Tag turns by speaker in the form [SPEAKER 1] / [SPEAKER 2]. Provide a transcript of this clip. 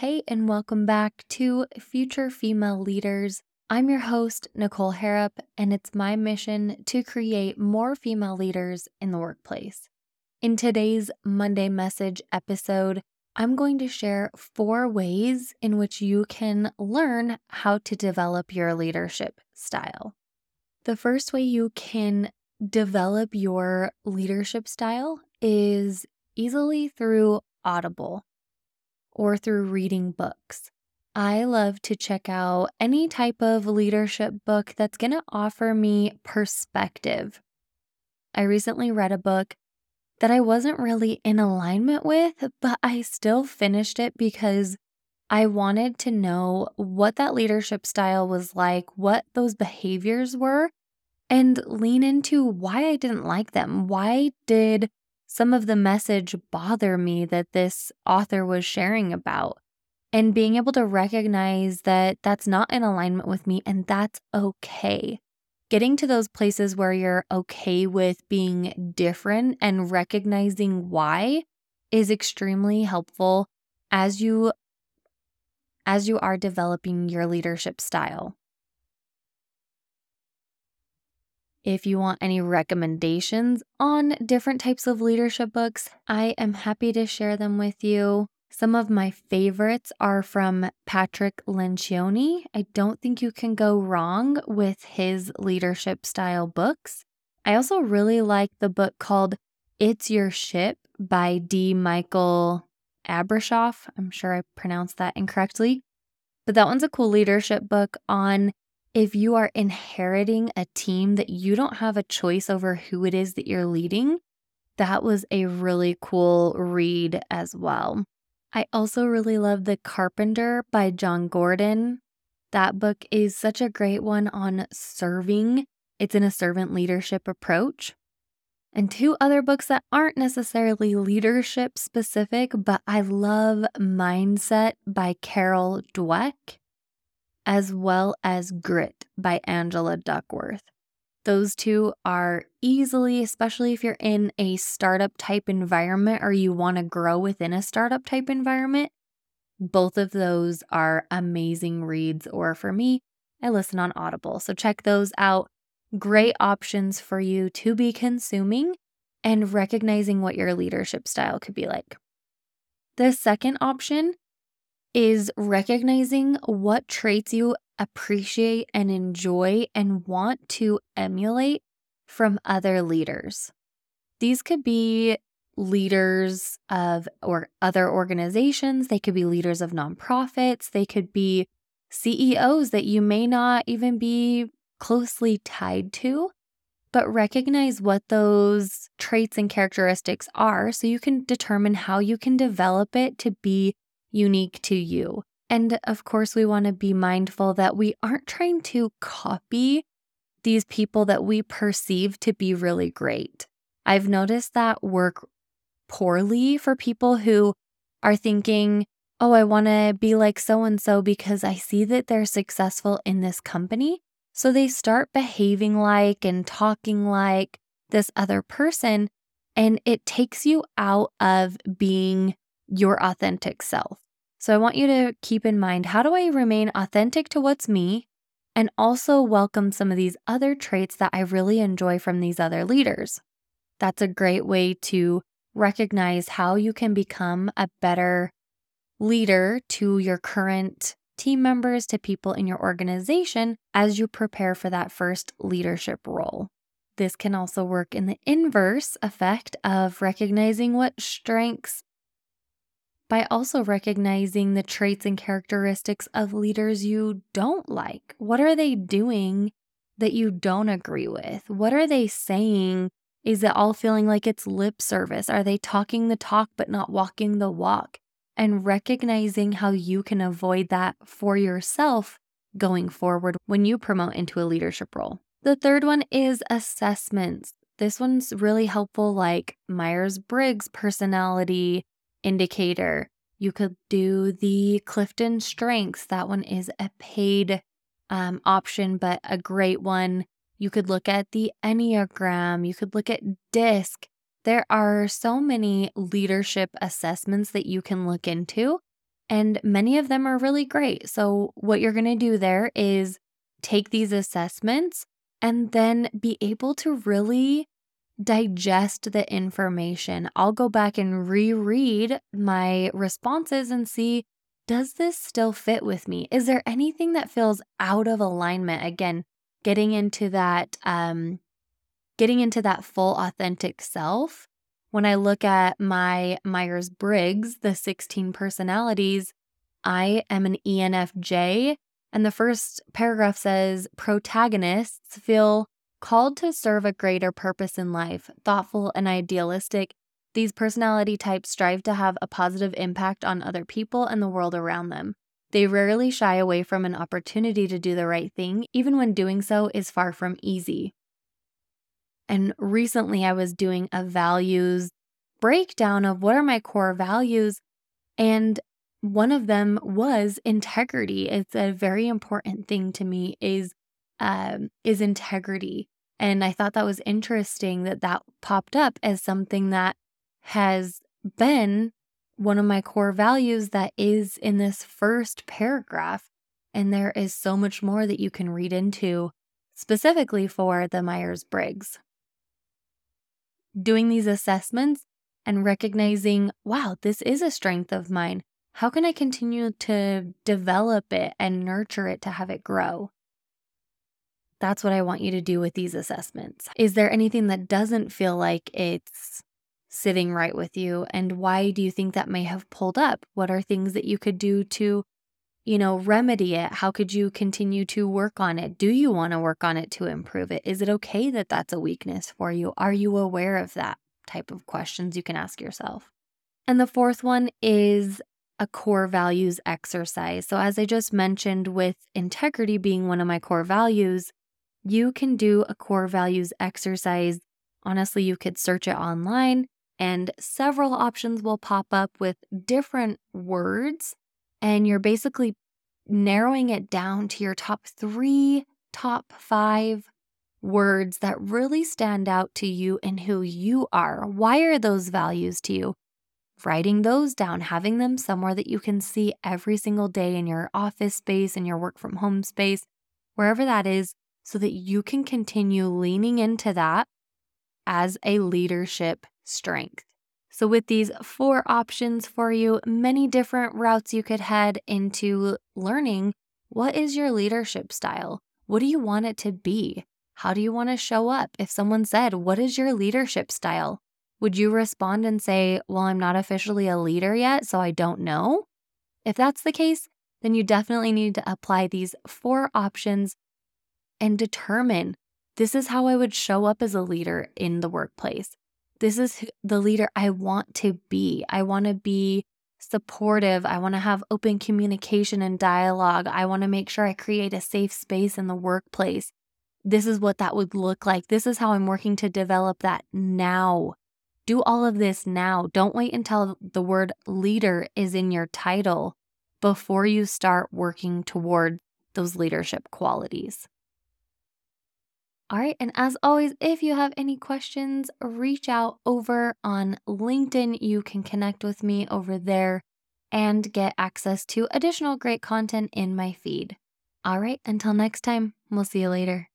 [SPEAKER 1] Hey, and welcome back to Future Female Leaders. I'm your host, Nicole Harrop, and it's my mission to create more female leaders in the workplace. In today's Monday Message episode, I'm going to share four ways in which you can learn how to develop your leadership style. The first way you can develop your leadership style is easily through Audible or through reading books. I love to check out any type of leadership book that's going to offer me perspective. I recently read a book that I wasn't really in alignment with, but I still finished it because I wanted to know what that leadership style was like, what those behaviors were, and lean into why I didn't like them. Why did some of the message bother me that this author was sharing about. And being able to recognize that that's not in alignment with me and that's okay. Getting to those places where you're okay with being different and recognizing why is extremely helpful as you as you are developing your leadership style. If you want any recommendations on different types of leadership books, I am happy to share them with you. Some of my favorites are from Patrick Lencioni. I don't think you can go wrong with his leadership style books. I also really like the book called It's Your Ship by D. Michael Abrashoff. I'm sure I pronounced that incorrectly. But that one's a cool leadership book on if you are inheriting a team that you don't have a choice over who it is that you're leading, that was a really cool read as well. I also really love The Carpenter by Jon Gordon. That book is such a great one on serving. It's in a servant leadership approach. And two other books that aren't necessarily leadership specific, but I love Mindset by Carol Dweck as well as Grit by Angela Duckworth. Those two are easily, especially if you're in a startup type environment or you want to grow within a startup type environment. Both of those are amazing reads, or for me, I listen on Audible. So check those out. Great options for you to be consuming and recognizing what your leadership style could be like. The second option is recognizing what traits you appreciate and enjoy and want to emulate from other leaders. These could be leaders of or other organizations, they could be leaders of nonprofits, they could be CEOs that you may not even be closely tied to, but recognize what those traits and characteristics are so you can determine how you can develop it to be unique to you. And of course, we want to be mindful that we aren't trying to copy these people that we perceive to be really great. I've noticed that work poorly for people who are thinking, oh, I want to be like so and so because I see that they're successful in this company. So they start behaving like and talking like this other person. And it takes you out of being your authentic self. So I want you to keep in mind how do I remain authentic to what's me and also welcome some of these other traits that I really enjoy from these other leaders? That's a great way to recognize how you can become a better leader to your current team members, to people in your organization as you prepare for that first leadership role. This can also work in the inverse effect of recognizing what strengths by also recognizing the traits and characteristics of leaders you don't like. What are they doing that you don't agree with? What are they saying? Is it all feeling like it's lip service? Are they talking the talk but not walking the walk? And recognizing how you can avoid that for yourself going forward when you promote into a leadership role. The third one is assessments. This one's really helpful, like Myers Briggs personality, indicator. You could do the Clifton Strengths. That one is a paid um, option, but a great one. You could look at the Enneagram. You could look at DISC. There are so many leadership assessments that you can look into. And many of them are really great. So, what you're going to do there is take these assessments and then be able to really digest the information. I'll go back and reread my responses and see does this still fit with me? Is there anything that feels out of alignment? Again, getting into that um getting into that full authentic self. When I look at my Myers Briggs, the 16 personalities, I am an ENFJ. And the first paragraph says protagonists feel called to serve a greater purpose in life, thoughtful and idealistic. These personality types strive to have a positive impact on other people and the world around them. They rarely shy away from an opportunity to do the right thing, even when doing so is far from easy. And recently, I was doing a values breakdown of what are my core values. And one of them was integrity. It's a very important thing to me is um, is integrity. And I thought that was interesting that that popped up as something that has been one of my core values that is in this first paragraph. And there is so much more that you can read into specifically for the Myers Briggs. Doing these assessments and recognizing, wow, this is a strength of mine. How can I continue to develop it and nurture it to have it grow? That's what I want you to do with these assessments. Is there anything that doesn't feel like it's sitting right with you? And why do you think that may have pulled up? What are things that you could do to, you know, remedy it? How could you continue to work on it? Do you want to work on it to improve it? Is it okay that that's a weakness for you? Are you aware of that type of questions you can ask yourself? And the fourth one is a core values exercise. So, as I just mentioned, with integrity being one of my core values, you can do a core values exercise. Honestly, you could search it online and several options will pop up with different words. And you're basically narrowing it down to your top three, top five words that really stand out to you and who you are. Why are those values to you? Writing those down, having them somewhere that you can see every single day in your office space, in your work from home space, wherever that is, so that you can continue leaning into that as a leadership strength. So, with these four options for you, many different routes you could head into learning what is your leadership style? What do you want it to be? How do you want to show up? If someone said, What is your leadership style? Would you respond and say, Well, I'm not officially a leader yet, so I don't know? If that's the case, then you definitely need to apply these four options and determine this is how I would show up as a leader in the workplace. This is the leader I want to be. I want to be supportive. I want to have open communication and dialogue. I want to make sure I create a safe space in the workplace. This is what that would look like. This is how I'm working to develop that now. Do all of this now. Don't wait until the word leader is in your title before you start working toward those leadership qualities. All right. And as always, if you have any questions, reach out over on LinkedIn. You can connect with me over there and get access to additional great content in my feed. All right. Until next time, we'll see you later.